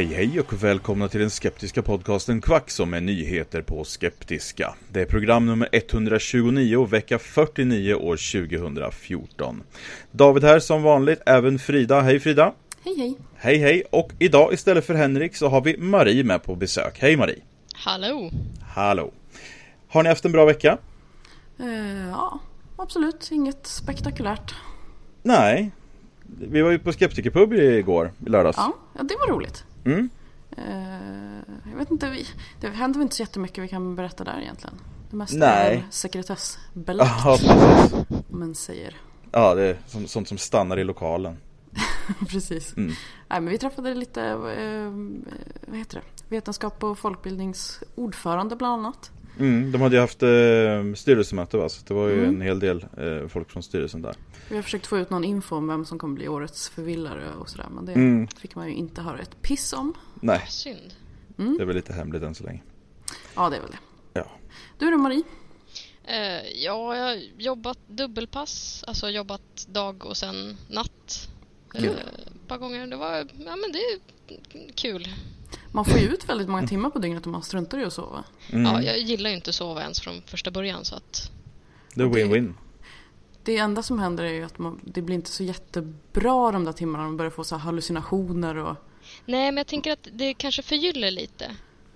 Hej hej och välkomna till den skeptiska podcasten Kvack som är nyheter på skeptiska. Det är program nummer 129, vecka 49 år 2014. David här som vanligt, även Frida. Hej Frida! Hej hej. Hej hej! Och idag istället för Henrik så har vi Marie med på besök. Hej Marie! Hallå! Hallå! Har ni haft en bra vecka? Eh, ja, absolut. Inget spektakulärt. Nej. Vi var ju på Skeptikerpub igår, i lördags. Ja, ja det var roligt. Mm. Eh, jag vet inte, vi, det händer väl inte så jättemycket vi kan berätta där egentligen. Det mesta Nej. är sekretessbelagt, Ja, precis. man säger. Ja, det är som, sånt som stannar i lokalen. Precis. Mm. Nej, men vi träffade lite, eh, vad heter det, vetenskap och folkbildningsordförande bland annat. Mm, de hade ju haft eh, styrelsemöte va, så det var ju Mm. en hel del eh, folk från styrelsen där. Vi har försökt få ut någon info om vem som kommer bli årets förvillare och sådär. Men det Mm. fick man ju inte höra ett piss om. Nej, Synd. det är väl lite hemligt än så länge. Ja, det är väl det. Ja. Du då Marie? Eh, ja, jag har jobbat dubbelpass, alltså jobbat dag och sen natt. Eh, Kul. ett par gånger. Det var, ja men det är kul. Man får ju ut väldigt många timmar på dygnet om man struntar i att sova. Mm. Ja, jag gillar ju inte att sova ens från första början så att... Det är win-win. Det enda som händer är ju att man, det blir inte så jättebra de där timmarna. Man börjar få så här hallucinationer och... Nej, men jag tänker att det kanske förgyller lite.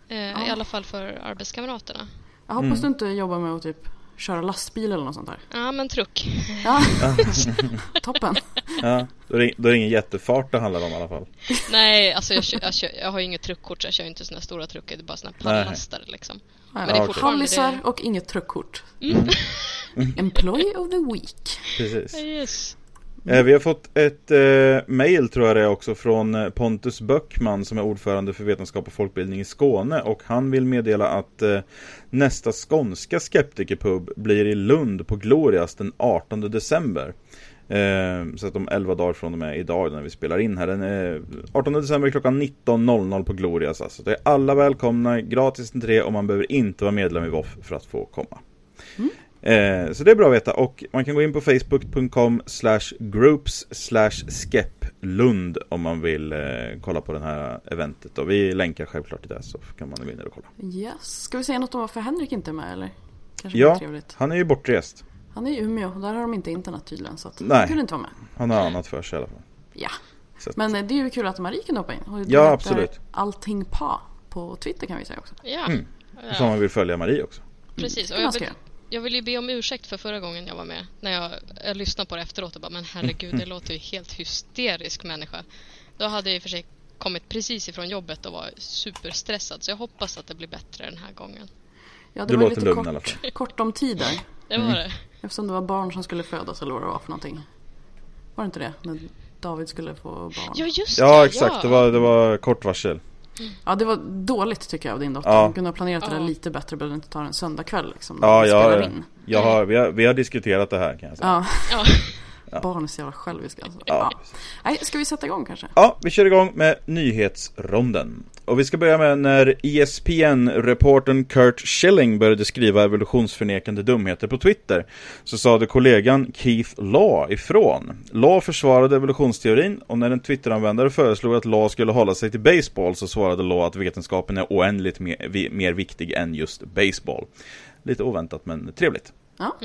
Eh, I alla fall för arbetskamraterna. Jag hoppas du inte jobbar med att typ köra lastbil eller något sånt där. Ja, men truck. Ja, toppen. Ja, då är, det, då är det ingen jättefart det handlar om i alla fall. Nej, alltså jag, kör, jag, kör, jag har ju inget truckkort så jag kör inte såna här stora truckar. Det är bara såna här pallastare liksom. Ja, det är fortfarande Hallisar det- och inget truckkort. Employee of the week. Precis. Yes. Eh, vi har fått ett eh, mail tror jag det är också från eh, Pontus Böckman som är ordförande för vetenskap och folkbildning i Skåne och han vill meddela att eh, nästa skånska skeptikerpub blir i Lund på Glorias den 18 december. Eh, så att om 11 dagar från och med idag när vi spelar in här. Den är 18 december klockan 19.00 på Glorias. Alltså. Det är alla välkomna, gratis entré och man behöver inte vara medlem i VOF för att få komma. Eh, så det är bra att veta och man kan gå in på facebook.com groups slash skepplund om man vill eh, kolla på det här eventet och vi länkar självklart till det så kan man gå in och kolla. Yes. Ska vi säga något om varför Henrik inte är med eller? Kanske Ja, han är ju bortrest. Han är i Umeå och där har de inte internet tydligen så att Nej. han kunde inte vara med. Han har annat för sig i alla fall. Ja. Så att, Men eh, det är ju kul att Marie kunde hoppa in. Och Ja, heter absolut. Allting pa på Twitter kan vi säga också. Ja, Mm. så om man vill följa Marie också. precis. Och kan jag vill, jag vill ju be om ursäkt för förra gången jag var med. När jag, jag lyssnade på det efteråt och bara, men herregud, det låter ju helt hysterisk människa. Då hade jag i och för sig kommit precis ifrån jobbet och var superstressad. Så jag hoppas att det blir bättre den här gången. Ja, det Du var låter lite lugn kort, kort om tid där. Det var det. Eftersom det var barn som skulle födas eller vad det var för någonting. Var det inte det? När David skulle få barn. Ja, just Ja det. exakt, ja. det var, det var kort varsel. Ja, det var dåligt tycker jag av din dotter. Ja. Hon kunde ha planerat det Ja. där lite bättre. Behövde inte ta en söndagkväll liksom. Ja, ja, in. jag har, vi, har, vi har diskuterat det här kan jag säga. Ja. Ja. Barn är så jävla själviska alltså. Ja. Ja. Nej, ska vi sätta igång kanske? Ja, vi kör igång med nyhetsronden. Och vi ska börja med när ESPN-reportern Kurt Schilling började skriva evolutionsförnekande dumheter på Twitter så sade kollegan Keith Law ifrån. Law försvarade evolutionsteorin och när en Twitter-användare föreslog att Law skulle hålla sig till baseball så svarade Law att vetenskapen är oändligt mer, mer viktig än just baseball. Lite oväntat men trevligt. Ja.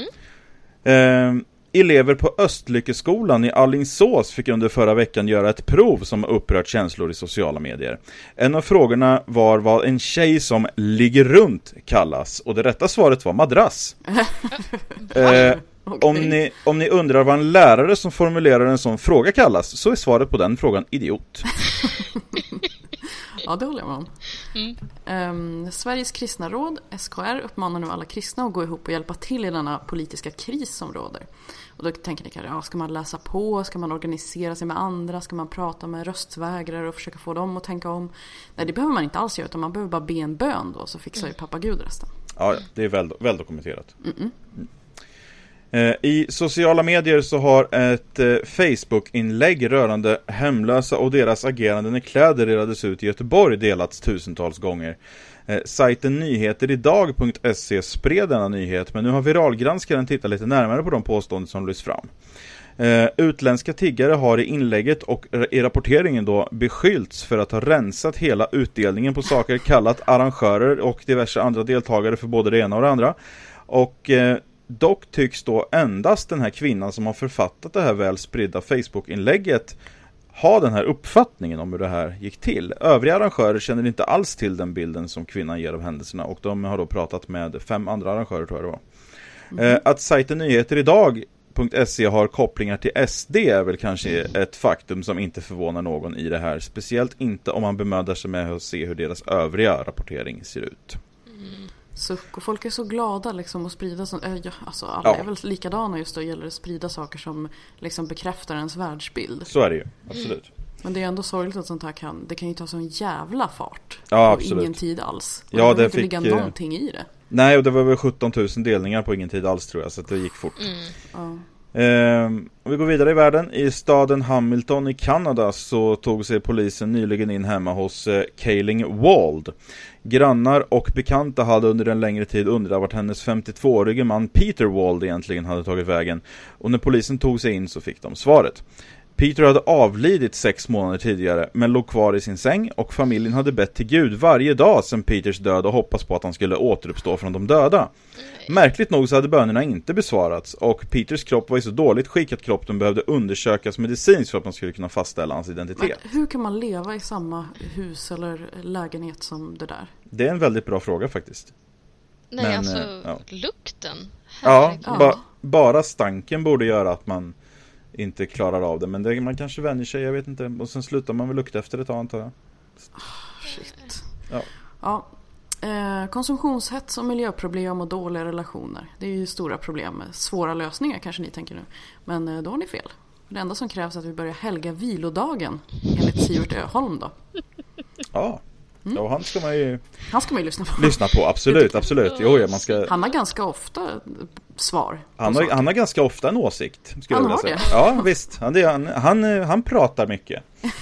Eh, Elever på Östlyckeskolan i Allingsås fick under förra veckan göra ett prov som upprört känslor i sociala medier. En av frågorna var vad en tjej som ligger runt kallas och det rätta svaret var madrass. eh, om, ni, om ni undrar vad en lärare som formulerar en sån fråga kallas så är svaret på den frågan idiot. Ja, det håller jag med om. Ehm, Sveriges kristna råd, SKR, uppmanar nu alla kristna att gå ihop och hjälpa till i denna politiska kris som råder. Och då tänker ni kanske, ja, ska man läsa på? Ska man organisera sig med andra? Ska man prata med röstvägrare och försöka få dem att tänka om? Nej, det behöver man inte alls göra, utan man behöver bara be en bön då, så fixar ju pappa Gud resten. Ja, det är väl, väl dokumenterat. Eh, Eh, I sociala medier så har ett eh, Facebook-inlägg rörande hemlösa och deras agerande när kläder delades ut i Göteborg delats tusentals gånger. Eh, sajten nyheteridag.se spred denna nyhet men nu har viralgranskaren tittat lite närmare på de påståenden som lyfts fram. Utländska tiggare har i inlägget och i rapporteringen då beskyllts för att ha rensat hela utdelningen på saker, kallat arrangörer och diverse andra deltagare för både det ena och det andra. Och eh, dock tycks då endast den här kvinnan som har författat det här väl spridda Facebook-inlägget ha den här uppfattningen om hur det här gick till. Övriga arrangörer känner inte alls till den bilden som kvinnan ger av händelserna och de har då pratat med fem andra arrangörer tror jag det var. Eh, att sajten Nyheter idag.se har kopplingar till SD är väl kanske ett faktum som inte förvånar någon i det här. Speciellt inte om man bemödar sig med att se hur deras övriga rapportering ser ut. Suck. Och folk är så glada liksom att sprida sånt. Äh, ja, alltså alla Ja. är väl likadana just då gäller det att sprida saker som liksom bekräftar ens världsbild. Så är det ju, absolut. Men det är ändå sorgligt att sånt här kan, det kan ju ta sån jävla fart. Ja, på absolut. ingen tid alls. Och Ja, det det inte fick, ligga eh, någonting i det. Nej, och det var väl 17 000 delningar på ingen tid alls tror jag, så att det gick fort. Ehm, om vi går vidare i världen, i staden Hamilton i Kanada så tog sig polisen nyligen in hemma hos eh, Kaling Wald. Grannar och bekanta hade under en längre tid undrat vart hennes 52-årige man Peter Wald egentligen hade tagit vägen. Och när polisen tog sig in så fick de svaret. Peter hade avlidit sex månader tidigare, men låg kvar i sin säng och familjen hade bett till Gud varje dag sedan Peters död och hoppats på att han skulle återuppstå från de döda. Märkligt nog så hade bönerna inte besvarats och Peters kropp var i så dåligt skick att kroppen behövde undersökas medicinskt för att man skulle kunna fastställa hans Men identitet. hur kan man leva i samma hus eller lägenhet som det där? Det är en väldigt bra fråga faktiskt. Nej, Men, alltså eh, ja. lukten. Ja, Herregud. Ja. ba bara stanken borde göra att man inte klarar av det, men det, man kanske vänjer sig, jag vet inte. Och sen slutar man väl lukta efter ett tag antar jag. Shit. Ja. Ja. Eh, konsumtionshets och miljöproblem och dåliga relationer. Det är ju stora problem svåra lösningar kanske ni tänker nu. Men eh, då har ni fel. Det enda som krävs är att vi börjar helga vilodagen enligt Sivert Öholm då. Ja, ja och han ska man ju Han ska man ju lyssna på. lyssna på, absolut, absolut. Jo, ja, man ska, Han har ganska ofta svar. han, har, han har ganska ofta en åsikt, skulle Han jag har vilja det? säga. Ja, visst. Han, det, han, han, eh, han pratar mycket.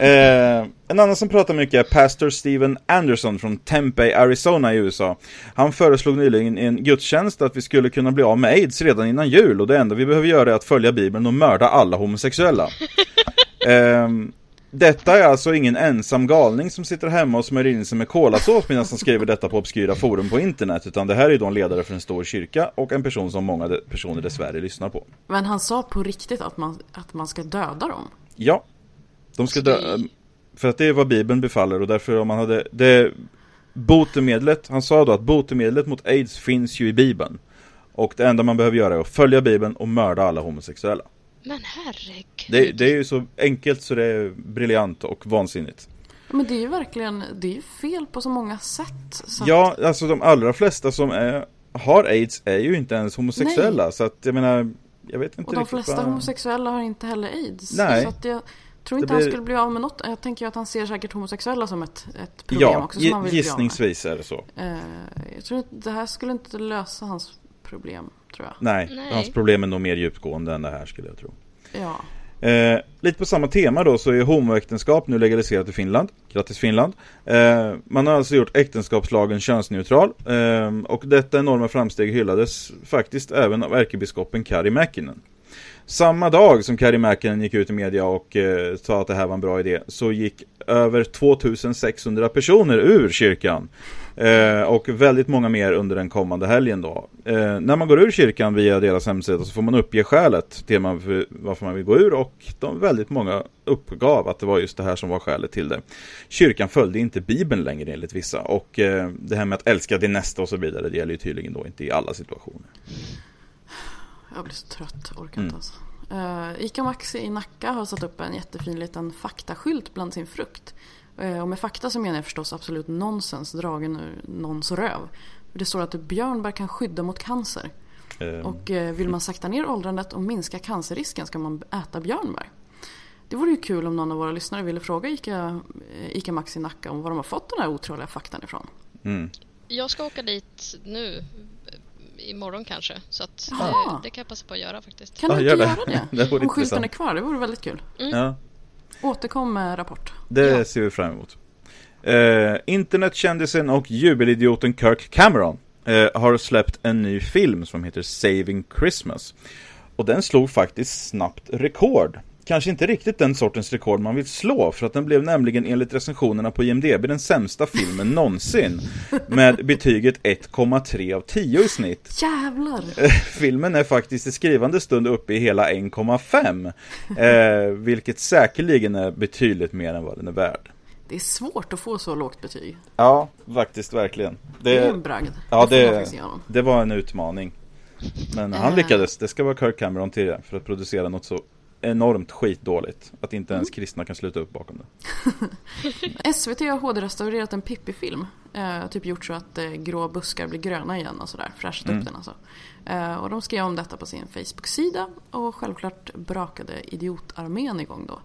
Eh, en annan som pratar mycket är pastor Steven Anderson från Tempe, Arizona i USA. Han föreslog nyligen i en gudstjänst att vi skulle kunna bli av med aids redan innan jul och det enda vi behöver göra är att följa bibeln och mörda alla homosexuella. Ehm, detta är alltså ingen ensam galning som sitter hemma och smörjer in sig med kolasås medan han skriver detta på obskyra forum på internet, utan det här är då en ledare för en stor kyrka och en person som många personer dessvärre lyssnar på. Men han sa på riktigt att man, att man ska döda dem. Ja, de ska dö, för att det är vad Bibeln befaller och därför om man hade, det, botemedlet, han sa då att botemedlet mot aids finns ju i Bibeln. Och det enda man behöver göra är att följa Bibeln och mörda alla homosexuella. Men herregud. Det, det är ju så enkelt så det är briljant och vansinnigt. Men det är ju verkligen, det är ju fel på så många sätt. Så att- Ja, alltså de allra flesta som är, har aids är ju inte ens homosexuella, så att jag menar, jag vet inte och de flesta vad- homosexuella har inte heller aids. Nej. Så att jag tror Det inte han blir- skulle bli av med något. Jag tänker ju att han ser säkert homosexuella som ett, ett problem Ja, också. Han vill gissningsvis är det så. Eh, jag tror att det här skulle inte lösa hans problem, tror jag. Nej, Nej. hans problem är nog mer djupgående än det här skulle jag tro. Ja. Eh, lite på samma tema då så är homoäktenskap nu legaliserat i Finland. Grattis Finland! Eh, man har alltså gjort äktenskapslagen könsneutral eh, och detta enorma framsteg hyllades faktiskt även av ärkebiskopen Kari Mäkinen. Samma dag som Kari Mäkinen gick ut i media och eh, sa att det här var en bra idé så gick över 2600 personer ur kyrkan. Eh, och väldigt många mer under den kommande helgen då. Eh, när man går ur kyrkan via deras hemsida så får man uppge skälet till man, för, varför man vill gå ur och de väldigt många uppgav att det var just det här som var skälet till det. Kyrkan följde inte Bibeln längre enligt vissa och eh, det här med att älska din nästa och så vidare det gäller ju tydligen då inte i alla situationer. Jag blir så trött, orkar inte mm. alltså. Uh, Ica Maxi i Nacka har satt upp en jättefin liten faktaskylt bland sin frukt. Uh, och med fakta så menar jag förstås absolut nonsens dragen ur någons röv. Det står att björnbär kan skydda mot cancer. Mm. Och uh, vill man sakta ner åldrandet och minska cancerrisken ska man äta björnbär. Det vore ju kul om någon av våra lyssnare ville fråga Ica, Ica Maxi Nacka om var de har fått den här otroliga faktan ifrån. Mm. Jag ska åka dit nu imorgon kanske. Så att det, det, kan jag passa på att göra faktiskt. Kan du inte göra det? det Om skylten är kvar, det vore väldigt kul. Mm. Ja. Återkom med rapport. Det ja. ser vi fram emot. Eh, internetkändisen och jubelidioten Kirk Cameron eh, har släppt en ny film som heter Saving Christmas. Och den slog faktiskt snabbt rekord kanske inte riktigt den sortens rekord man vill slå för att den blev nämligen enligt recensionerna på IMDB den sämsta filmen någonsin med betyget 1,3 av 10 i snitt. Jävlar! Filmen är faktiskt i skrivande stund uppe i hela 1,5 eh, vilket säkerligen är betydligt mer än vad den är värd. Det är svårt att få så lågt betyg. Ja, faktiskt verkligen. Det, det är en bragd. Ja, det, det var en utmaning. Men han eh. lyckades, det ska vara Kirk Cameron till det, för att producera något så enormt skitdåligt. Att inte ens mm. kristna kan sluta upp bakom det. SVT har HD-restaurerat en Pippi-film. Eh, typ gjort så att eh, grå buskar blir gröna igen och sådär. Fräschat mm. upp den alltså. Eh, och de skrev om detta på sin Facebook-sida och självklart brakade idiotarmén igång då.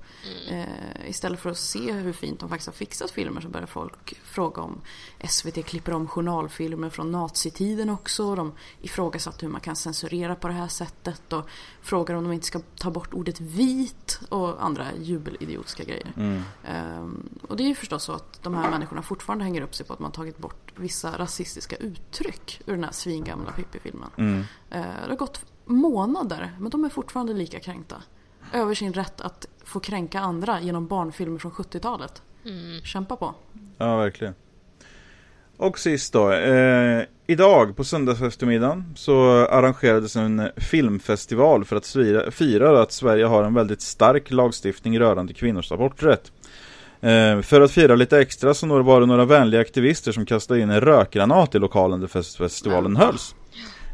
Mm. Eh, istället för att se hur fint de faktiskt har fixat filmer så började folk fråga om SVT klipper om journalfilmer från nazitiden också. De ifrågasatte hur man kan censurera på det här sättet och frågar om de inte ska ta bort ordet vit och andra jubelidiotiska grejer. Mm. Eh, och det är ju förstås så att de här människorna fortfarande hänger upp sig på att man tagit bort vissa rasistiska uttryck ur den här svingamla Pippi-filmen. Mm. Eh, det har gått månader, men de är fortfarande lika kränkta. Över sin rätt att få kränka andra genom barnfilmer från 70-talet. Mm. Kämpa på. Ja, verkligen. Och sist då. Eh, idag på söndagseftermiddagen så arrangerades en filmfestival för att fira, fira att Sverige har en väldigt stark lagstiftning rörande kvinnors aborträtt. Eh, för att fira lite extra så var det några vänliga aktivister som kastade in en rökgranat i lokalen där festivalen hölls.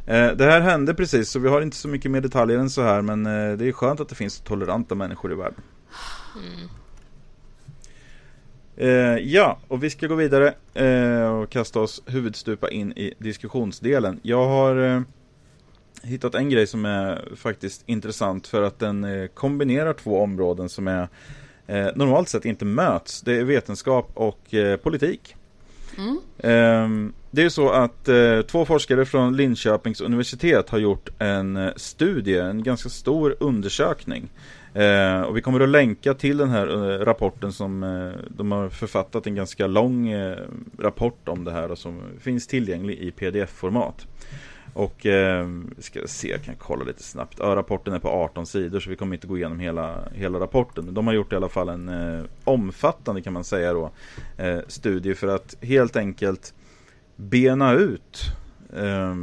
Eh, det här hände precis, så vi har inte så mycket mer detaljer än så här, men eh, det är skönt att det finns toleranta människor i världen. Mm. ja, och vi ska gå vidare och kasta oss huvudstupa in i diskussionsdelen. Jag har hittat en grej som är faktiskt intressant för att den kombinerar två områden som är eh, normalt sett inte möts. Det är vetenskap och eh, politik. Mm. Eh, det är så att eh, två forskare från Linköpings universitet har gjort en eh, studie, en ganska stor undersökning. Eh, och vi kommer att länka till den här rapporten som de har författat en ganska lång rapport om det här och som finns tillgänglig i pdf-format. Och eh, ska se, jag kan kolla lite snabbt. Ja, rapporten är på 18 sidor så vi kommer inte gå igenom hela, hela rapporten. De har gjort i alla fall en eh, omfattande kan man säga då eh, studie för att helt enkelt bena ut eh,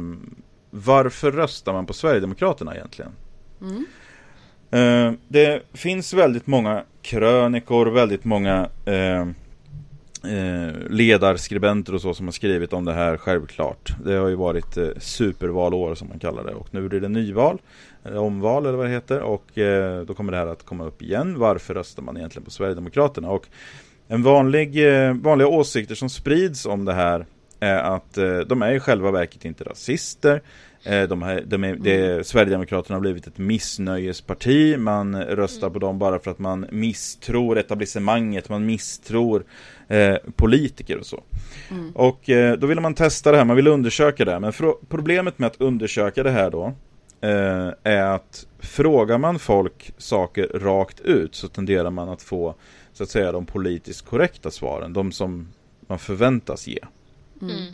varför röstar man på Sverigedemokraterna egentligen? Mm. Eh, det finns väldigt många krönikor, väldigt många eh, ledarskribenter och så som har skrivit om det här självklart. Det har ju varit eh, supervalår som man kallar det och nu blir det nyval, eller omval eller vad det heter och eh, då kommer det här att komma upp igen. Varför röstar man egentligen på Sverigedemokraterna? Och en vanlig, eh, vanliga åsikter som sprids om det här är att eh, de är i själva verket inte rasister. Eh, de här, de är, det, Sverigedemokraterna har blivit ett missnöjesparti. Man röstar på dem bara för att man misstror etablissemanget. Man misstror eh, politiker och så. Mm. Och eh, då ville man testa det här, man ville undersöka det här. Men problemet med att undersöka det här då eh, är att frågar man folk saker rakt ut så tenderar man att få så att säga de politiskt korrekta svaren, de som man förväntas ge. Mm.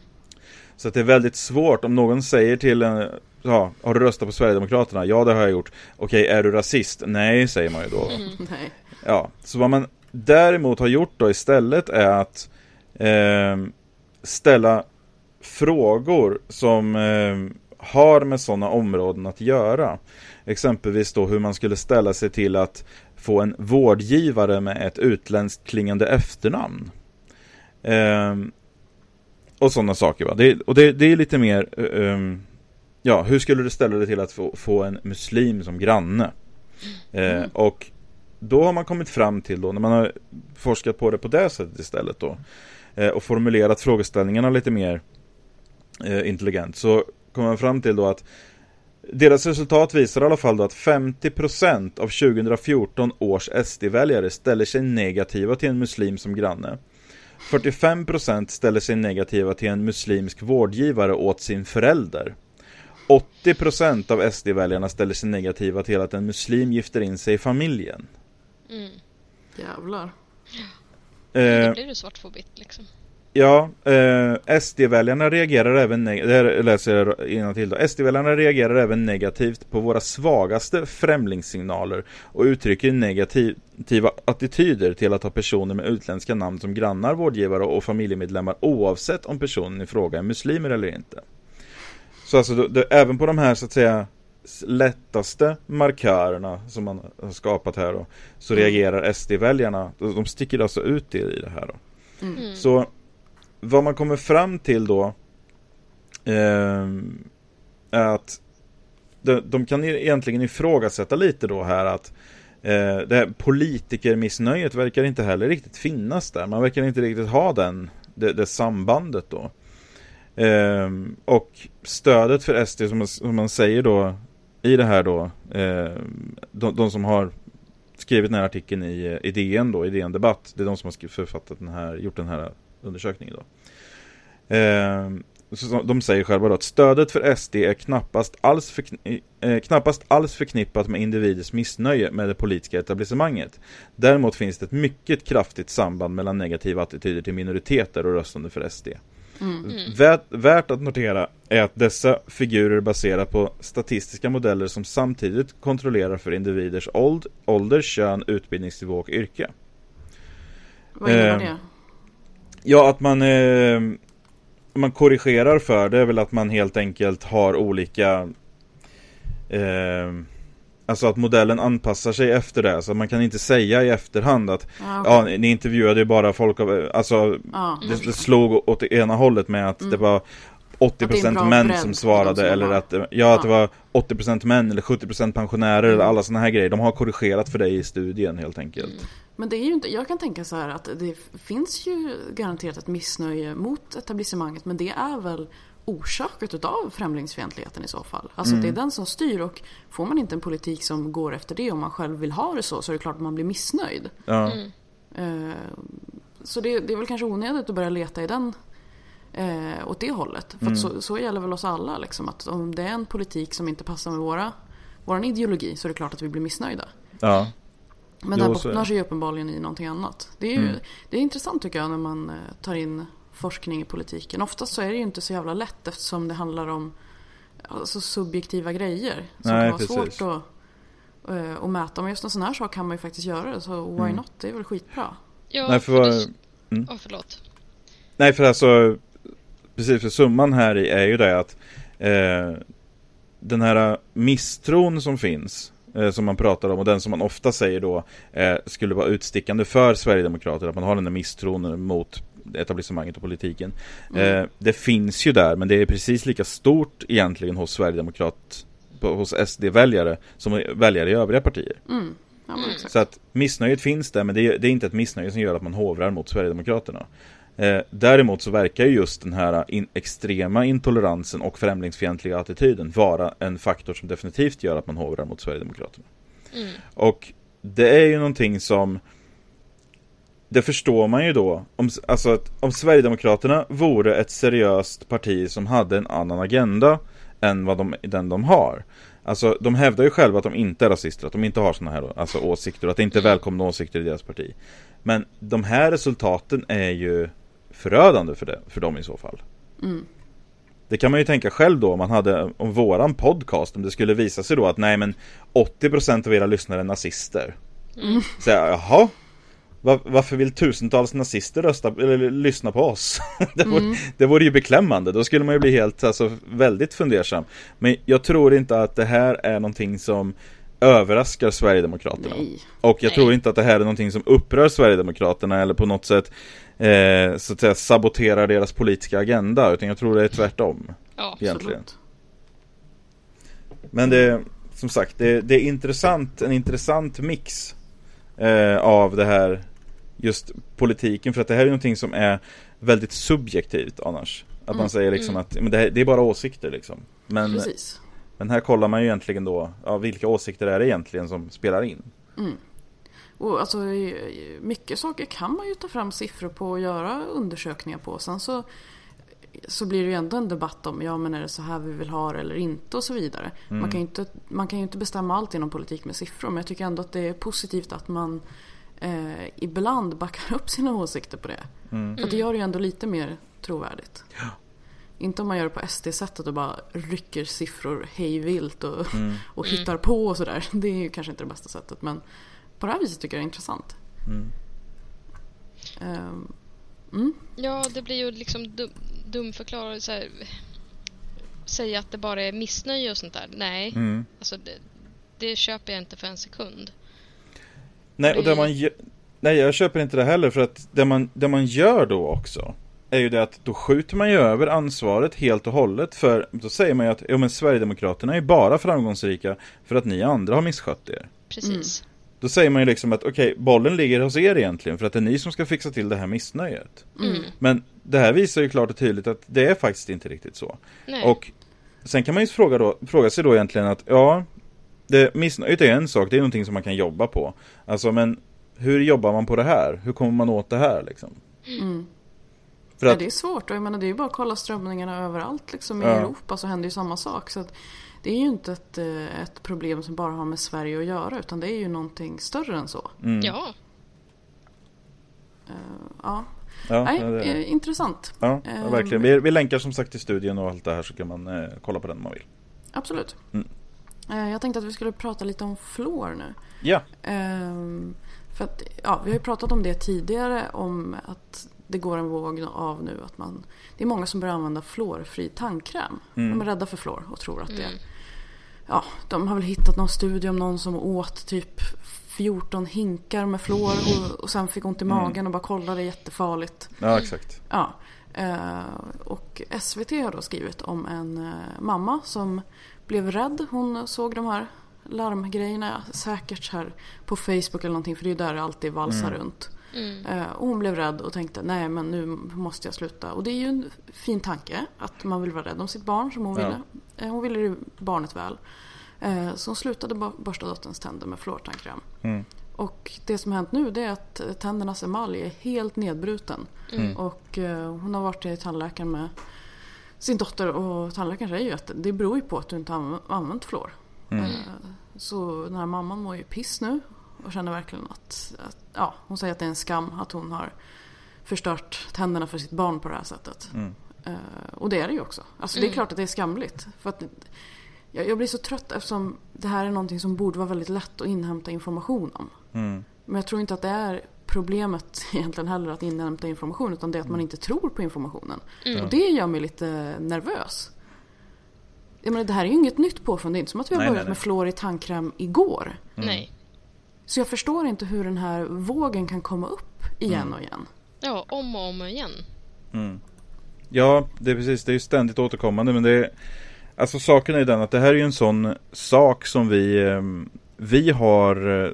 Så att det är väldigt svårt om någon säger till en Ja, har du röstat på Sverigedemokraterna? Ja, det har jag gjort. Okej, är du rasist? Nej, säger man ju då. Nej. Ja, så vad man däremot har gjort då istället är att eh, ställa frågor som eh, har med sådana områden att göra. Exempelvis då hur man skulle ställa sig till att få en vårdgivare med ett utländskt klingande efternamn. Eh, och sådana saker va. Det, och det, det är lite mer eh, Ja, hur skulle du ställa dig till att få, få en muslim som granne? Eh, och då har man kommit fram till då, när man har forskat på det på det sättet istället då eh, och formulerat frågeställningarna lite mer eh, intelligent så kommer man fram till då att deras resultat visar i alla fall då att 50% av 2014 års SD-väljare ställer sig negativa till en muslim som granne. 45% ställer sig negativa till en muslimsk vårdgivare åt sin förälder. 80% av SD-väljarna ställer sig negativa till att en muslim gifter in sig i familjen. Mm. Jävlar. Då Eh, blir det svart på vitt liksom. Ja, eh, SD-väljarna reagerar även neg- det här läser innantill då. SD-väljarna reagerar även negativt på våra svagaste främlingssignaler och uttrycker negativa attityder till att ha personer med utländska namn som grannar, vårdgivare och familjemedlemmar oavsett om personen i fråga är muslimer eller inte. Så alltså, det, det, även på de här så att säga lättaste markörerna som man har skapat här då, så reagerar SD-väljarna, de sticker alltså ut i det här då. Mm. Så vad man kommer fram till då eh, är att de, de kan egentligen ifrågasätta lite då här att eh, det här politikermissnöjet verkar inte heller riktigt finnas där. Man verkar inte riktigt ha den, det, det sambandet då. Eh, och stödet för SD som man, som man säger då i det här då, eh, de, de som har skrivit den här artikeln i, i DN då, i DN Debatt. Det är de som har författat den här, gjort den här undersökningen då. Ehm, så, de säger själva då att stödet för SD är knappast alls, förkni- eh, knappast alls förknippat med individers missnöje med det politiska etablissemanget. Däremot finns det ett mycket kraftigt samband mellan negativa attityder till minoriteter och röstande för SD. Värt, värt att notera är att dessa figurer baserar på statistiska modeller som samtidigt kontrollerar för individers åld, ålder, kön, utbildningsnivå och yrke. Vad innebär Ehm, det? Ja, att man, eh, man korrigerar för det är väl att man helt enkelt har olika eh, Alltså att modellen anpassar sig efter det, så man kan inte säga i efterhand att Ja, okej. Ja, ni- intervjuade ju bara folk av, alltså Ja. det, det slog åt det ena hållet med att det var 80% Mm. Att det är en bra män som svarade de som eller att, ja, att det var 80% män eller 70% pensionärer eller alla sådana här grejer. De har korrigerat för dig i studien helt enkelt. Men det är ju inte, jag kan tänka så här att det finns ju garanterat ett missnöje mot etablissemanget men det är väl orsakat utav främlingsfientligheten i så fall. Alltså det är den som styr och får man inte en politik som går efter det och man själv vill ha det så så är det klart att man blir missnöjd. Ja, Eh, Så det, det är väl kanske onödigt att börja leta i den eh, åt det hållet. För att så, så gäller väl oss alla liksom att om det är en politik som inte passar med våra, våran ideologi så är det klart att vi blir missnöjda. ja, Men Jo, det här bottnar sig uppenbarligen i någonting annat. Det är ju Mm. det är intressant tycker jag när man eh, tar in forskning i politiken. Oftast så är det ju inte så jävla lätt eftersom det handlar om alltså, subjektiva grejer. Som Nej, kan vara precis. svårt att, eh, att mäta. Men just en sån här sak kan man ju faktiskt göra det. Så why Mm. not? Det är väl skitbra. Ja, Nej, för för det... mm. Åh, förlåt. Nej för alltså Precis för summan här i är ju det att eh, Den här misstron som finns eh, Som man pratar om och den som man ofta säger då eh, Skulle vara utstickande för Sverigedemokrater Att man har den där misstron mot etablissemanget och politiken eh, Det finns ju där men det är precis lika stort egentligen hos Sverigedemokrat Hos SD-väljare som väljare i övriga partier Mm. Ja, så att missnöjet finns där, men det är, det är inte ett missnöje som gör att man hovrar mot Sverigedemokraterna. Eh, däremot så verkar ju just den här in, extrema intoleransen och främlingsfientliga attityden vara en faktor som definitivt gör att man hovrar mot Sverigedemokraterna. Mm. Och det är ju någonting som det förstår man ju då. Om, alltså att om Sverigedemokraterna vore ett seriöst parti som hade en annan agenda än vad de, den de har. Alltså de hävdar ju själva att de inte är rasister, att de inte har sådana här alltså, åsikter, att det inte är välkomna åsikter i deras parti. Men de här resultaten är ju förödande för, det, för dem i så fall. Mm. Det kan man ju tänka själv då om man hade, om våran podcast, om det skulle visa sig då att nej men 80% av era lyssnare är nazister. Mm. Så jag, jaha? Var, varför vill tusentals nazister rösta, eller lyssna på oss? det, vore, Mm. det vore ju beklämmande, då skulle man ju bli helt, alltså väldigt fundersam. Men jag tror inte att det här är någonting som överraskar Sverigedemokraterna. Nej. Och jag Nej. tror inte att det här är någonting som upprör Sverigedemokraterna eller på något sätt eh, så att säga saboterar deras politiska agenda, utan jag tror det är tvärtom. Ja, Egentligen. Absolut. Men det, som sagt, det, det är intressant, en intressant mix eh, av det här just politiken, för att det här är någonting som är väldigt subjektivt annars. Att man säger liksom att men det, här, det är bara åsikter liksom. Men, Precis. Men här kollar man ju egentligen då, ja, vilka åsikter är det egentligen som spelar in? Och alltså, mycket saker kan man ju ta fram siffror på och göra undersökningar på. Sen så, så blir det ju ändå en debatt om, ja men är det så här vi vill ha det eller inte och så vidare. Man, kan ju inte, man kan ju inte bestämma allt inom politik med siffror. Men jag tycker ändå att det är positivt att man eh, ibland backar upp sina åsikter på det. För det gör det ju ändå lite mer trovärdigt. Inte om man gör det på SD-sättet och bara rycker siffror hej vilt och, och hittar på och sådär. Det är ju kanske inte det bästa sättet men på det här viset tycker jag det är intressant. Ehm, Ja, det blir ju liksom dum, dumförklarat så här, Säga att det bara är missnöje och sånt där. Nej, Mm. alltså det, det köper jag inte för en sekund. Nej, och det man Nej, jag köper inte det heller för att det man, det man gör då också är ju det att då skjuter man ju över ansvaret helt och hållet för då säger man ju att ja, men Sverigedemokraterna är bara framgångsrika för att ni andra har misskött er. Precis. Då säger man ju liksom att okej, bollen ligger hos er egentligen för att det är ni som ska fixa till det här missnöjet. Mm. Men det här visar ju klart och tydligt att det är faktiskt inte riktigt så. Nej. Och sen kan man ju fråga, då, fråga sig då egentligen att ja, det, missnöjet är en sak, det är någonting som man kan jobba på. Alltså men hur jobbar man på det här? Hur kommer man åt det här liksom? För ja, att, det är svårt och jag menar det är ju bara att kolla strömningarna överallt liksom i Ja. Europa så händer ju samma sak. Så att det är ju inte ett, eh, ett problem som bara har med Sverige att göra utan det är ju någonting större än så. mm, Ja, Ja, ja, Nej, ja, det, eh, intressant. ja, ja, verkligen. Vi, vi länkar som sagt till studien och allt det här så kan man eh, kolla på den om man vill. Absolut. Mm. Eh, Jag tänkte att vi skulle prata lite om fluor nu. Ja, Ehm, för att, ja, vi har ju pratat om det tidigare om att det går en våg av nu att man Det är många som börjar använda fluorfri tandkräm. De är rädda för fluor och tror att det Ja, de har väl hittat någon studie om någon som åt typ 14 hinkar med fluor och, och sen fick ont i magen och bara kollade jättefarligt. ja exakt. Ja. Eh, och SVT har då skrivit om en eh, mamma som blev rädd. Hon såg de här larmgrejerna säkert här på Facebook eller någonting för det är ju där det alltid valsar runt. Eh, och hon blev rädd och tänkte nej men nu måste jag sluta. Och det är ju en fin tanke att man vill vara rädd om sitt barn som hon Ja. ville. Eh, hon ville ju barnet väl. Eh, så hon slutade borsta dotterns tänder med fluortandkräm. Mm. Och det som har hänt nu det är att tändernas emalj är helt nedbruten. Och eh, hon har varit till tandläkaren med sin dotter och tandläkaren säger ju att det beror ju på att du inte har anv- använt fluor. Eh, Så den här mamman mår ju piss nu och känner verkligen att, att ja, hon säger att det är en skam att hon har förstört tänderna för sitt barn på det här sättet. Eh, och det är det ju också. Alltså det är klart att det är skamligt. För att jag, jag blir så trött eftersom det här är någonting som borde vara väldigt lätt att inhämta information om. Mm. Men jag tror inte att det är problemet egentligen heller att inhämta information utan det är att man inte tror på informationen. Och det gör mig lite nervös. Jag menar, det här är ju inget nytt påfund. Det är inte som att vi har Nej, börjat nej, nej. med fluor i tandkräm igår. nej. Så jag förstår inte hur den här vågen kan komma upp igen och igen. Ja, om och om igen. Ja, det är precis. Det är ju ständigt återkommande. Men det är, alltså saken är ju den att det här är ju en sån sak som vi, eh, vi har, eh,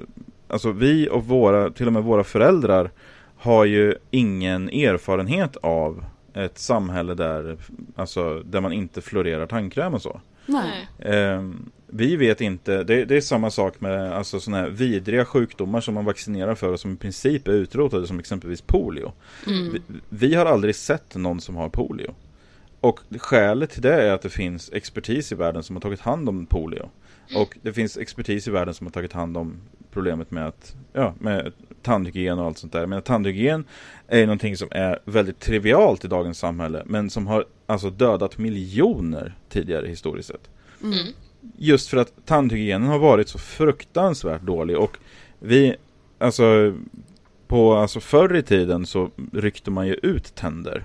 alltså vi och våra, till och med våra föräldrar har ju ingen erfarenhet av ett samhälle där, alltså, där man inte florerar tandkräm och så. Nej. Ehm, vi vet inte, det, det är samma sak med alltså, såna här vidriga sjukdomar som man vaccinerar för och som i princip är utrotade som exempelvis polio. Vi, vi har aldrig sett någon som har polio. Och skälet till det är att det finns expertis i världen som har tagit hand om polio. Och det finns expertis i världen som har tagit hand om problemet med, att, ja, med tandhygien och allt sånt där. Men tandhygien är ju någonting som är väldigt trivialt i dagens samhälle. Men som har alltså dödat miljoner tidigare historiskt sett. Mm. Just för att tandhygienen har varit så fruktansvärt dålig. Och vi, alltså på alltså förr i tiden så ryckte man ju ut tänder.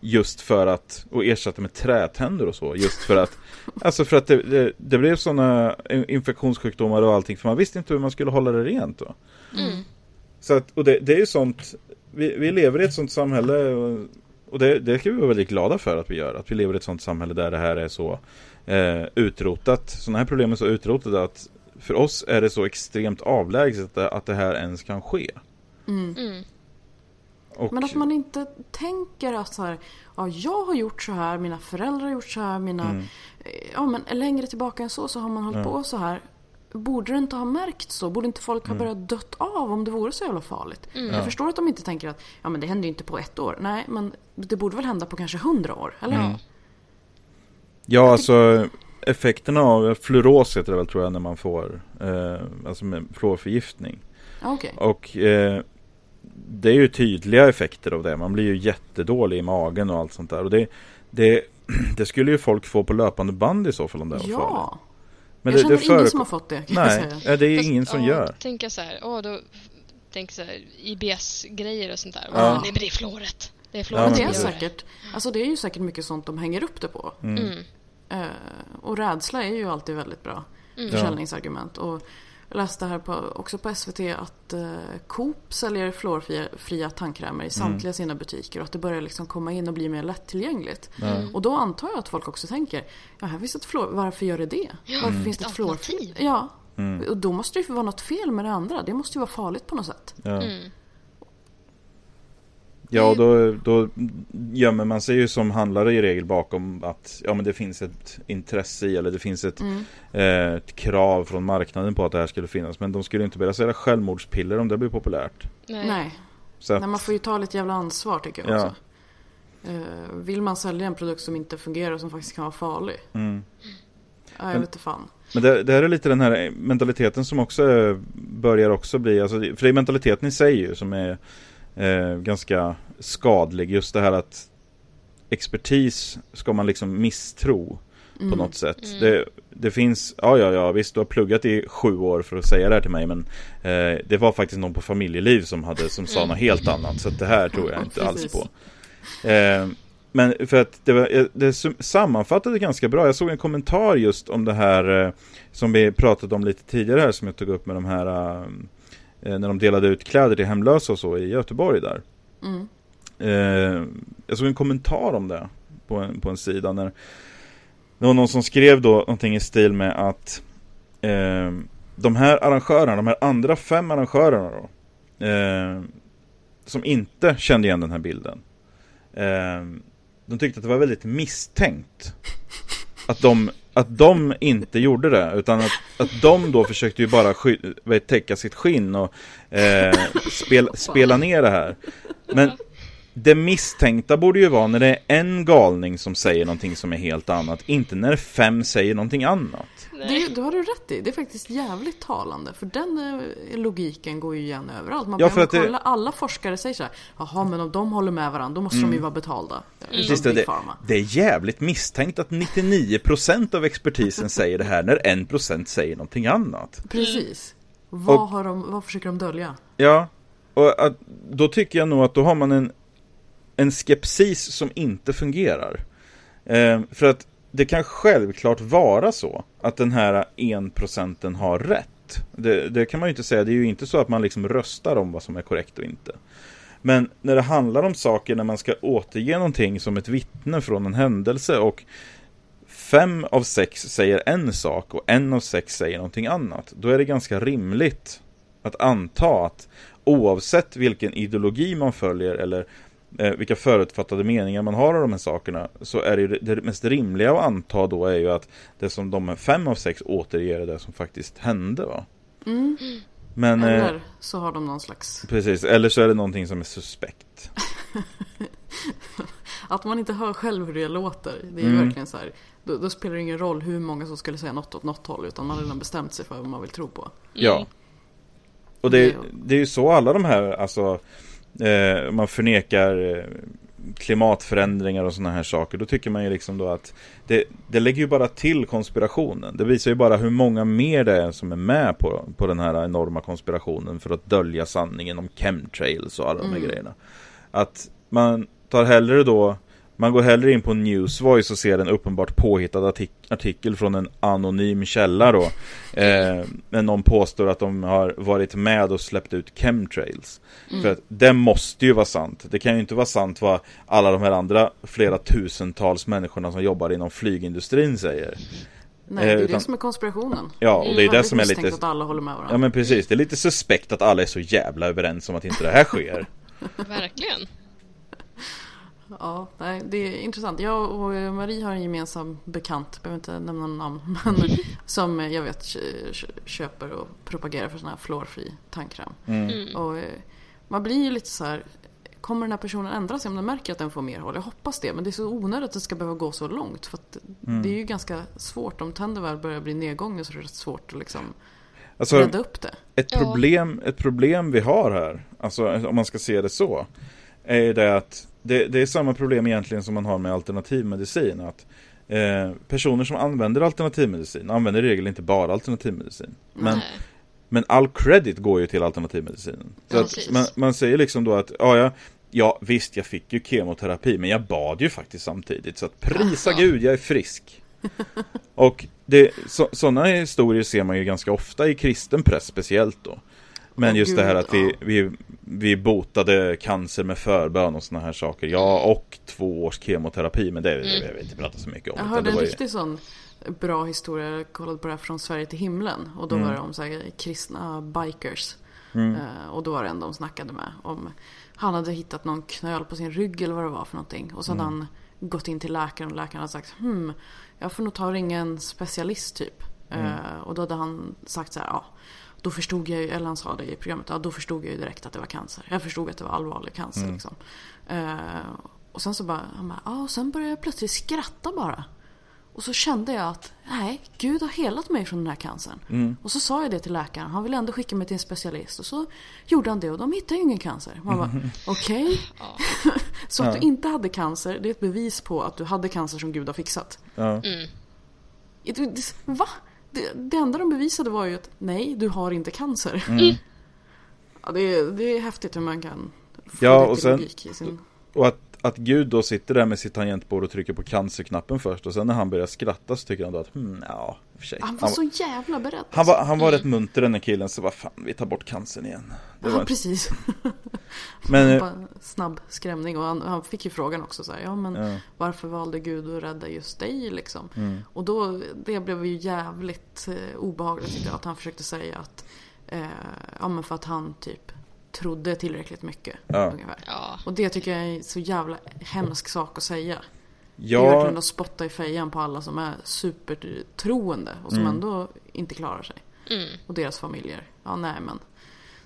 Just för att, och ersatte med trätänder och så. Just för att, alltså för att det, det, det blev sådana infektionssjukdomar och allting. För man visste inte hur man skulle hålla det rent då. Mm. Så att, och det, det är ju sånt, vi, vi lever i ett sånt samhälle och, och det, det ska vi vara väldigt glada för att vi gör. Att vi lever i ett sånt samhälle där det här är så eh, utrotat. Sådana här problem är så utrotade att för oss är det så extremt avlägset att det, att det här ens kan ske. Mm. Och, Men att man inte tänker att så här, ja, jag har gjort så här, mina föräldrar har gjort så här, mina... Mm. eh, Ja, men längre tillbaka än så så har man hållit på så här. Borde det inte ha märkt så? Borde inte folk ha Mm. börjat dött av om det vore så jävla farligt? Jag förstår att de inte tänker att ja, men det händer ju inte på ett år. Nej, men det borde väl hända på kanske hundra år? Eller? Mm. Ja, alltså effekterna av fluoros heter det väl tror jag när man får, eh, alltså med fluorförgiftning. Ja, okej. Och eh, det är ju tydliga effekter av det. Man blir ju jättedålig i magen och allt sånt där. Och det, det, det skulle ju folk få på löpande band i så fall om det var farligt. Ja. Men jag det, känner det ingen som har fått det, Nej, ja, det är Fast, ingen som ja, gör. Tänka så här, åh då Tänk så här, IBS-grejer och sånt där. Ja. Ja. Det är fluoret. Det är Ja, fluoret Men men det är säkert, alltså det är ju säkert mycket sånt de hänger upp det på. Mm. Eh, och rädsla är ju alltid väldigt bra försäljningsargument. Och jag läste här på, också på SVT att eh, Coop säljer fluorfria fria tandkrämer i samtliga sina butiker och att det börjar liksom komma in och bli mer lättillgängligt. Och då antar jag att folk också tänker, ja här finns ett fluor, varför gör det det? Varför finns det ett fluorfritt? Alternativ. Ja, och då måste det ju vara något fel med det andra. Det måste ju vara farligt på något sätt. Ja, Mm. Ja då, då gömmer man sig ju som handlare i regel bakom att ja, men det finns ett intresse i eller det finns ett, eh, ett krav från marknaden på att det här skulle finnas. Men de skulle inte börja sälja självmordspiller om det blir populärt. Nej. Nej, Så att, Nej, man får ju ta lite jävla ansvar tycker jag Ja. också. Eh, vill man sälja en produkt som inte fungerar och som faktiskt kan vara farlig? mm. Ja, jag Men- vet inte fan. Men det, det här är lite den här mentaliteten som också börjar också bli, alltså, för det är mentaliteten i sig ju som är eh, ganska skadlig. Just det här att expertis ska man liksom misstro på något sätt. Det, det finns, ja ja ja visst du har pluggat i sju år för att säga det här till mig men eh, det var faktiskt någon på familjeliv som hade som sa något helt annat så det här tror jag inte alls på. Eh, men för att det, var, eh, det sammanfattade ganska bra. Jag såg en kommentar just om det här eh, som vi pratade om lite tidigare här som jag tog upp med de här när de delade ut kläder till hemlösa och så i Göteborg där. Mm. Eh, jag såg en kommentar om det på en, på en sida när det var någon som skrev då någonting i stil med att eh, de här arrangörerna, de här andra fem arrangörerna då eh, som inte kände igen den här bilden eh, de tyckte att det var väldigt misstänkt att de, att de inte gjorde det utan att, att de då försökte ju bara sky, vet, täcka sitt skinn och eh, spel, spela ner det här men det misstänkta borde ju vara när det är en galning som säger någonting som är helt annat, inte när fem säger någonting annat. Det, det har du rätt i. Det är faktiskt jävligt talande. För den eh, logiken går ju igen överallt. Man Ja, för att det- kolla, alla forskare säger så här. Jaha, men om de håller med varandra, då måste de ju vara betalda. Precis, Precis, det, det, det är jävligt misstänkt att 99% av expertisen säger det här när 1% säger någonting annat. Precis. Vad, Och- har de, vad försöker de dölja? Ja, och att, då tycker jag nog att då har man en, en skepsis som inte fungerar. Eh, för att det kan självklart vara så att den här enprocenten har rätt. Det, det kan man ju inte säga, det är ju inte så att man liksom röstar om vad som är korrekt och inte. Men när det handlar om saker när man ska återge någonting som ett vittne från en händelse och fem av sex säger en sak och en av sex säger någonting annat. Då är det ganska rimligt att anta att oavsett vilken ideologi man följer eller eh, vilka förutfattade meningar man har av de här sakerna så är det, ju det, det mest rimliga att anta då är ju att det som de fem av sex återger är det som faktiskt hände va? Men, eh, Eller så har de någon slags... precis, eller så är det någonting som är suspekt. att man inte hör själv hur det låter. Det är Mm. verkligen så här. Då, då spelar det ingen roll hur många som skulle säga något åt något håll. Utan man har redan bestämt sig för vad man vill tro på. Ja. Och det, det är ju så alla de här, alltså, eh, man förnekar eh, klimatförändringar och sådana här saker. Då tycker man ju liksom då att det, det lägger ju bara till konspirationen. Det visar ju bara hur många mer det är som är med på, på den här enorma konspirationen för att dölja sanningen om chemtrails och alla de här grejerna. Att man tar hellre då man går hellre in på Newsvoice och ser en uppenbart påhittad artik artikel från en anonym källa då. Eh, men någon påstår att de har varit med och släppt ut chemtrails. För att det måste ju vara sant. Det kan ju inte vara sant vad alla de här andra flera tusentals människorna som jobbar inom flygindustrin säger. Nej, det är utan- det som är konspirationen. Ja, och det är det väldigt som är lite... att alla håller med varandra. Ja men precis, det är lite suspekt att alla är så jävla överens om att inte det här sker. Verkligen. Ja, nej, det är intressant. Jag och Marie har en gemensam bekant, behöver inte nämna någon namn, men som jag vet kö- kö- köper och propagerar för sån här fluorfri tandkräm. Och eh, man blir ju lite så här, kommer den här personen ändra sig om den märker att den får mer håll? Jag hoppas det, men det är så onödigt att det ska behöva gå så långt. För att det är ju ganska svårt, om tänder väl börjar bli nedgångna så är det rätt svårt att liksom Alltså, rädda upp det. Ett Ja. problem, ett problem vi har här, alltså om man ska se det så, är det att det, det är samma problem egentligen som man har med alternativmedicin. Att eh, personer som använder alternativmedicin använder i regel inte bara alternativmedicin. Men, Nej. men all credit går ju till alternativmedicinen. Så att man, man säger liksom då att, ja, ja, ja visst jag fick ju kemoterapi men jag bad ju faktiskt samtidigt. Så att prisa Ja. gud jag är frisk. Och sådana historier ser man ju ganska ofta i kristen press speciellt då. Men just det här att vi, vi, vi botade cancer med förbön och sådana här saker. Ja, och två års kemoterapi, men det, det vill vi inte prata så mycket om. Jag hörde en riktigt sån bra historia, jag kollade på det här från Sverige till himlen. Och då var det om så här, kristna bikers. Eh, och då var det en de snackade med om han hade hittat någon knöl på sin rygg eller vad det var för någonting. Och så hade han gått in till läkaren och läkaren hade sagt hmm, jag får nog ta och ringa en specialist typ. Eh, och då hade han sagt så här, ja. Då förstod jag ju, eller han sa det i programmet, ja då förstod jag ju direkt att det var cancer. Jag förstod att det var allvarlig cancer liksom. Eh, och sen så bara, han bara, ja och sen började jag plötsligt skratta bara. Och så kände jag att, nej, Gud har helat mig från den här cancern. Och så sa jag det till läkaren, han ville ändå skicka mig till en specialist. Och så gjorde han det och de hittade ju ingen cancer. Man bara, okej. så att du inte hade cancer, det är ett bevis på att du hade cancer som Gud har fixat. Ja. Det- det- Va? Det, det enda de bevisade var ju att, nej, du har inte cancer. Ja, det, är, det är häftigt hur man kan få Ja, det och till sen- logik i sin... Och att, att Gud då sitter där med sitt tangentbord och trycker på cancerknappen först och sen när han börjar skratta så tycker han då att hmm, ja, för sig. Han var så jävla beredd. han var, han var rätt munter den här killen så vad fan, vi tar bort cancern igen. Det var Ja, precis. Men, eh, snabb skrämning och han, han fick ju frågan också så här, ja men Ja. varför valde Gud att rädda just dig liksom? Mm. Och då, det blev ju jävligt eh, obehagligt tyckte jag att han försökte säga att, eh, ja men för att han typ trodde tillräckligt mycket Ja. ungefär. Ja. Och det tycker jag är en så jävla hemsk sak att säga. Det är verkligen ja, att spotta i fejan på alla som är supertroende och som Mm. ändå inte klarar sig. Mm. Och deras familjer. Ja nej men.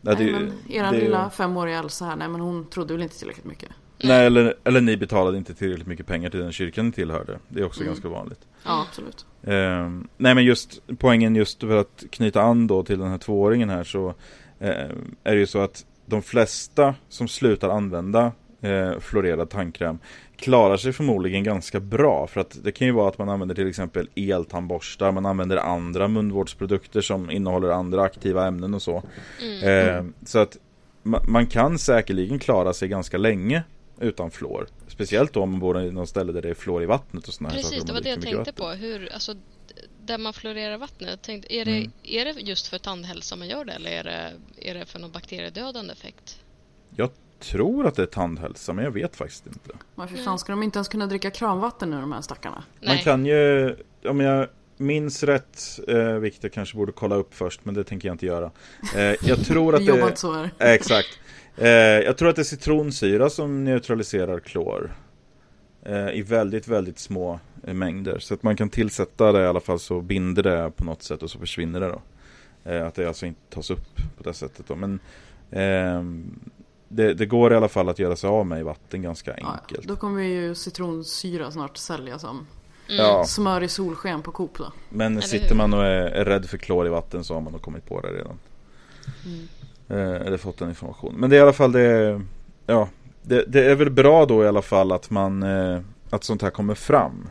nej, Nej, det, men eran det- lilla femåriga Elsa här, nej men hon trodde väl inte tillräckligt mycket. Nej, eller, eller ni betalade inte tillräckligt mycket pengar till den kyrkan ni tillhörde. Det är också Mm. ganska vanligt. Ja, absolut. Ehm, nej men just poängen just för att knyta an då till den här tvååringen här så ehm, är det ju så att de flesta som slutar använda eh, fluorerad tandkräm klarar sig förmodligen ganska bra för att det kan ju vara att man använder till exempel eltandborstar, man använder andra munvårdsprodukter som innehåller andra aktiva ämnen och så. Ehm, så att ma- man kan säkerligen klara sig ganska länge utan fluor. Speciellt då om man bor i något ställe där det är fluor i vattnet och sådana här saker. Precis, det var det jag tänkte på. Hur, alltså, där man fluorerar vattnet. Tänkte, är, det, Mm. är det just för tandhälsa man gör det eller är det, är det för någon bakteriedödande effekt? Jag tror att det är tandhälsa, men jag vet faktiskt inte. Varför fan ska de inte ens kunna dricka kranvatten nu de här stackarna? Man kan ju, om jag minns rätt, eh, vilket jag kanske borde kolla upp först, men det tänker jag inte göra. Eh, jag tror att Vi det så här. Eh, Exakt. Eh, jag tror att det är citronsyra som neutraliserar klor. Eh, I väldigt, väldigt små mängder. Så att man kan tillsätta det i alla fall så binder det på något sätt och så försvinner det då. Eh, att det alltså inte tas upp på det sättet då. Men ehm, det, det går i alla fall att göra sig av med i vatten ganska Ja, enkelt. då kommer ju citronsyra snart sälja som Ja, smör i solsken på Coop då. men Eller sitter hur? man och är, är rädd för klor i vatten så har man nog kommit på det redan. Eh, eller fått den information. Men det är i alla fall det, ja, det, det är väl bra då i alla fall att man, eh, att sånt här kommer fram.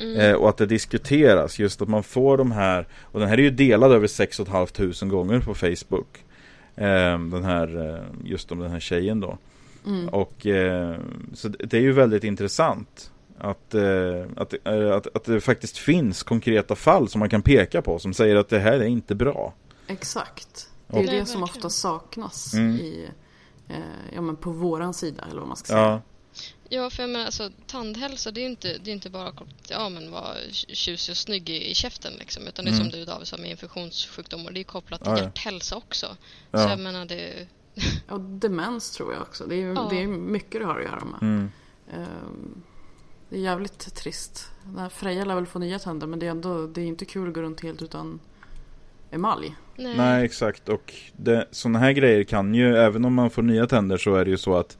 Eh, och att det diskuteras, just att man får de här, och den här är ju delad över 6 500 gånger på Facebook. Eh, den här, eh, just om den här tjejen då. Och eh, så det det är ju väldigt intressant att, att, att, att det faktiskt finns konkreta fall som man kan peka på som säger att det här är inte bra. Exakt. Det är Nej, det som ofta saknas Mm. i, eh, ja, men på våran sida eller vad man ska säga. Ja, Ja, för jag menar alltså tandhälsa det är ju inte, det är inte bara kopplat till ja, men vara tjusig och snygg i, i käften liksom. Utan det är som du David sa med infektionssjukdomar. Det är kopplat till Mm. Ja, ja. hjärthälsa också. Så Ja. jag menar det... Och demens tror jag också. Det är, ju- Ja. det är mycket det har att göra med. mm, Ehm, det är jävligt trist. Freja lär väl få nya tänder men det är ändå det är inte kul att gå runt helt utan emalj. Nej. nej exakt. Och det, sådana här grejer kan ju, även om man får nya tänder så är det ju så att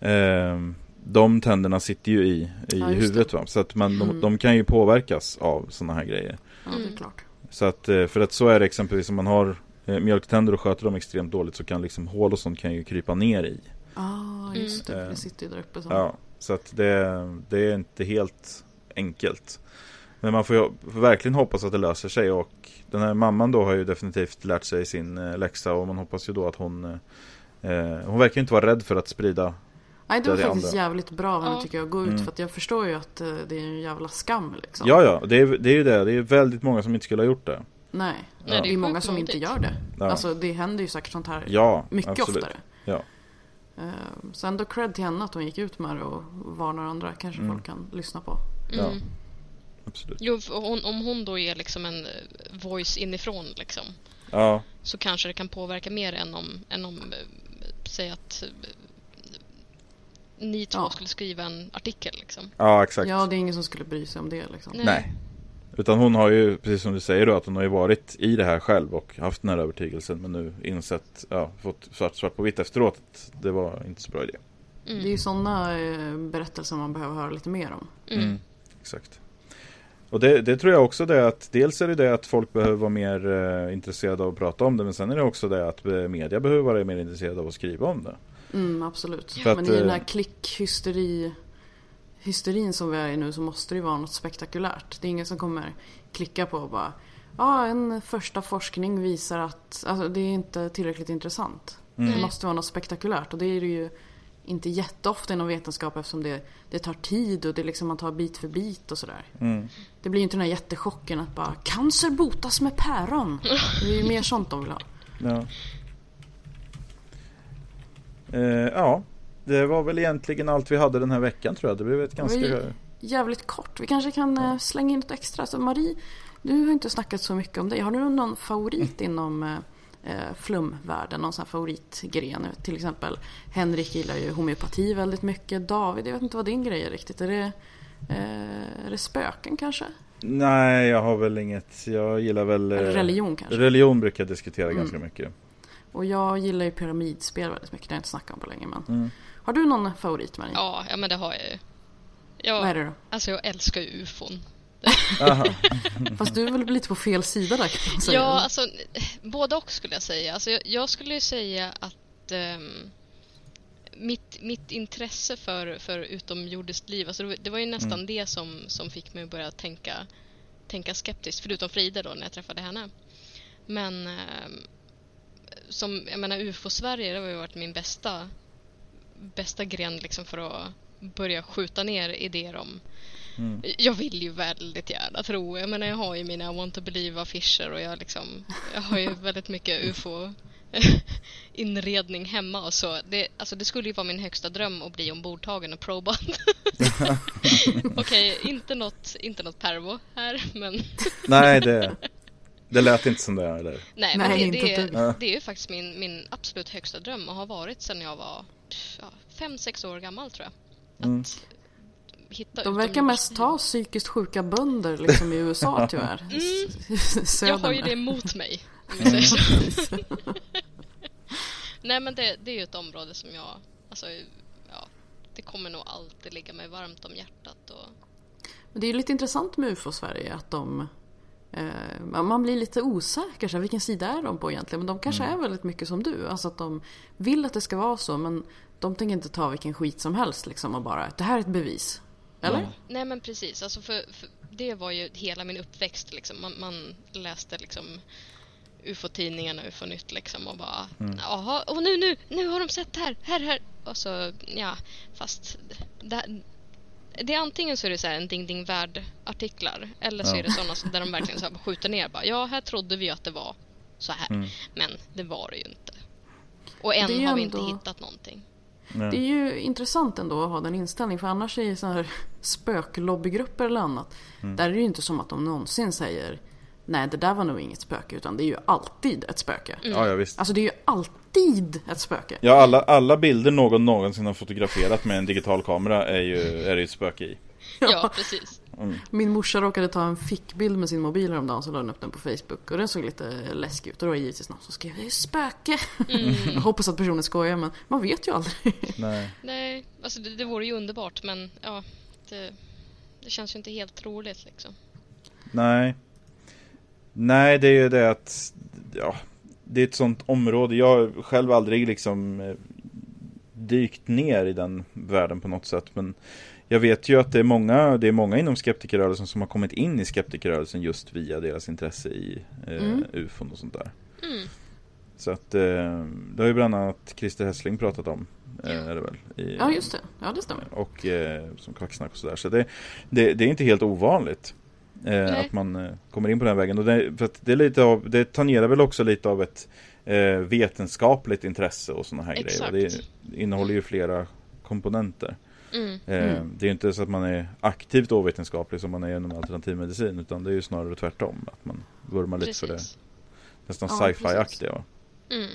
eh, de tänderna sitter ju i, i Ja, huvudet det. va. Så att man, de, Mm. de kan ju påverkas av sådana här grejer. Ja, det är klart. Så att, eh, för att så är det exempelvis om man har eh, mjölktänder och sköter dem extremt dåligt så kan liksom hål och sånt kan ju krypa ner i. Ah, just det. Mm. Det sitter ju där uppe. Så. Ja, så att det, det är inte helt enkelt. Men man får ju får verkligen hoppas att det löser sig och den här mamman då har ju definitivt lärt sig sin eh, läxa och man hoppas ju då att hon eh, eh, Hon verkar inte vara rädd för att sprida Nej, det var Det faktiskt andra. jävligt bra av henne Ja. tycker jag. att Gå ut Mm. för att jag förstår ju att eh, det är en jävla skam liksom. Ja ja, det är, det är ju det. Det är väldigt många som inte skulle ha gjort det. Nej, Nej, det är många som inte gör det. Ja. Alltså det händer ju säkert sånt här Ja, mycket absolut. oftare. Ja. Eh, Så ändå cred till henne att hon gick ut med det och varnar andra. Kanske Mm. folk kan lyssna på. Ja, Mm. absolut. Jo, hon, om hon då är liksom en eh, voice inifrån liksom. Ja, Så kanske det kan påverka mer än om, än om eh, säg att ni två Ja. skulle skriva en artikel liksom. ja exakt. Ja, det är ingen som skulle bry sig om det liksom. Nej. Nej. Utan hon har ju, precis som du säger då, att hon har ju varit i det här själv och haft den här övertygelsen men nu insett, ja, fått svart, svart på vitt efteråt att det var inte så bra idé. Det är ju sådana eh, berättelser man behöver höra lite mer om. Mm. Exakt. Och det, det tror jag också det att dels är det det att folk behöver vara mer eh, intresserade av att prata om det men sen är det också det att eh, media behöver vara mer intresserade av att skriva om det. Mm, absolut. För Men att, i den eh, här klickhysteri hysterin som vi är i nu så måste det ju vara något spektakulärt. Det är ingen som kommer klicka på och bara Ja, en första forskning visar att alltså, det är inte tillräckligt intressant. Mm. Det måste vara något spektakulärt och det är det ju inte jätteofta inom vetenskap eftersom det, det tar tid och det är liksom man tar bit för bit och sådär. Mm. Det blir ju inte den här jättechocken att bara cancer botas med päron. Det är ju mer sånt de vill ha. Ja. Eh, ja, det var väl egentligen allt vi hade den här veckan tror jag. Det blev ett ganska... Vi- Jävligt kort. Vi kanske kan eh, slänga in något extra. Så Marie, du har inte snackat så mycket om dig. Har du någon favorit inom eh, eh, flumvärlden? Någon sån här favoritgren? Till exempel Henrik gillar ju homeopati väldigt mycket. David, jag vet inte vad din grej är riktigt. Är det, eh, är det spöken kanske? Nej, jag har väl inget. Jag gillar väl... eh, religion kanske? Religion brukar jag diskutera Mm. ganska mycket. Och jag gillar ju pyramidspel väldigt mycket. Det har jag inte snackat om på länge. Men... Mm. Har du någon favorit Marie? Ja, ja, men det har jag ju. Vad är Jag, det då? alltså jag älskar ju ufon. Fast du är väl lite på fel sida där kan man säga. Ja, alltså både och skulle jag säga. Alltså, jag, jag skulle ju säga att ehm, mitt, mitt intresse för, för utomjordiskt liv, alltså det, var- det var ju nästan Mm. det som, som fick mig att börja tänka, tänka skeptiskt, förutom Frida då när jag träffade henne. Men ehm, som, jag menar UFO-Sverige, det har ju varit min bästa, bästa gren liksom för att börja skjuta ner idéer om Mm. jag vill ju väldigt gärna tro. Jag menar jag har ju mina want to believe affischer och jag liksom Jag har ju väldigt mycket ufo inredning hemma och så. Det, alltså det skulle ju vara min högsta dröm att bli ombordtagen och probad. Okej, inte något, inte något pervo här men Nej, det, det lät inte som det. Eller? Nej, Nej, men inte det, det, är, det är ju faktiskt min, min absolut högsta dröm och har varit sedan jag var ja, fem, sex år gammal tror jag. Att Mm. hitta De verkar mest ta psykiskt sjuka bönder liksom i USA tyvärr. Mm. Jag har ju det emot mig. Nej men det, det är ju ett område som jag, alltså ja, det kommer nog alltid ligga mig varmt om hjärtat. Och... Men det är ju lite intressant med UFO-Sverige att de man blir lite osäker, så här, vilken sida är de på egentligen? Men de kanske är väldigt mycket som du, alltså att de vill att det ska vara så men de tänker inte ta vilken skit som helst liksom och bara, det här är ett bevis. Eller? Nej men precis, alltså för, för det var ju hela min uppväxt liksom. Man, man läste liksom UFO-tidningarna, UFO-nytt liksom och bara jaha, och nu, nu, nu har de sett det här, här, här. Och så, ja, fast det, det är antingen så är det så här en ding ding värld artiklar eller så Ja. är det sådana som- där de verkligen så här skjuter ner bara, ja här trodde vi att det var så här, men det var det ju inte. Och än ju har vi inte hittat någonting. Det är ju intressant ändå att ha den inställningen för annars i sådana här spöklobbygrupper eller annat Där är det ju inte som att de någonsin säger Nej det där var nog inget spöke utan det är ju alltid ett spöke. Ja, ja visst. Alltså det är ju alltid ett spöke. Ja, alla, alla bilder någon någonsin har fotograferat med en digital kamera är ju, är det ett spöke i. Ja, precis. Min morsa råkade ta en fickbild med sin mobil häromdagen så la hon upp den på Facebook och den såg lite läskig ut och då var det givetvis någon som skrev det är spöke. Jag hoppas att personen skojar men man vet ju aldrig. Nej. Nej, alltså det, det vore ju underbart men ja, det, det känns ju inte helt troligt liksom. Nej. Nej, det är ju det att ja, det är ett sånt område. Jag har själv aldrig liksom eh, dykt ner i den världen på något sätt. Men jag vet ju att det är många, det är många inom skeptikerrörelsen som har kommit in i skeptikerrörelsen just via deras intresse i eh, ufon och sånt där. Så att eh, det har ju bland annat Christer Hessling pratat om. Eh, är det väl, i, Ja just det, ja det stämmer. och eh, som kvacksnack och sådär. Så det, det, det är inte helt ovanligt eh, att man eh, kommer in på den vägen. Och det, för att det, är lite av, det tangerar väl också lite av ett eh, vetenskapligt intresse och sådana här Exakt. grejer. Och det, innehåller ju flera komponenter. Mm. Eh, Det är inte så att man är aktivt ovetenskaplig som man är inom alternativmedicin utan det är ju snarare tvärtom. Att man vurmar lite för det nästan Ja, sci-fi-aktiga. Mm.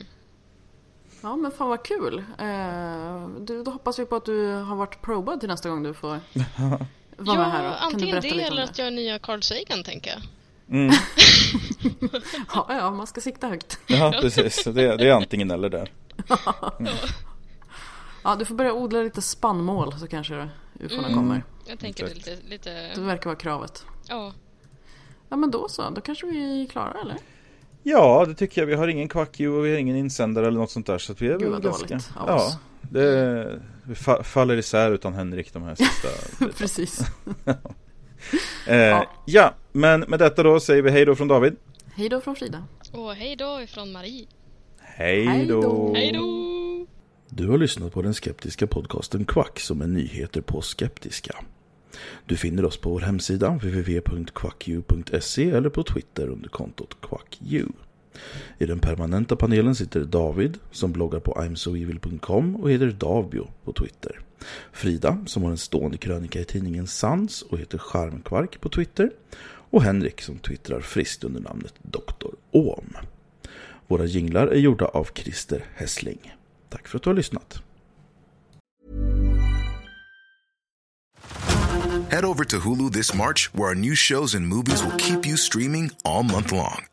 Ja men fan vad kul. Eh, du, då hoppas vi på att du har varit probad till nästa gång du får vara Ja, här. Då. Kan du antingen berätta det lite om eller det? att jag är nya Carl Sagan tänker jag. Mm. Ja, ja, man ska sikta högt. Ja, precis. Det, det är antingen eller där. Ja, du får börja odla lite spannmål så kanske ufona Mm. kommer. Jag tänker det Exakt. lite, Det lite, verkar vara kravet. ja. Ja men då så, då kanske vi är klara eller? Ja, det tycker jag. Vi har ingen quack och vi har ingen insändare eller något sånt där. Så att vi är Gud, väl vad ganska... dåligt av ja, oss. det vi fa- faller isär utan Henrik de här sista. Precis. eh, ja. ja, men med detta då säger vi hej då från David. Hej då från Frida. Och hej då ifrån Marie. Då. Hej då! Du har lyssnat på den skeptiska podcasten Quack som är nyheter på skeptiska. Du finner oss på vår hemsida www.quacku.se eller på Twitter under kontot quacku. I den permanenta panelen sitter David som bloggar på imsoevil.com och heter Davbio på Twitter. Frida som har en stående krönika i tidningen Sans och heter Charmkvark på Twitter. Och Henrik som twittrar friskt under namnet Dr. Ohm. Våra jinglar är gjorda av Christer Hessling. Tack för att du har lyssnat. Head over to Hulu this March, where our new shows and movies will keep you streaming all month long.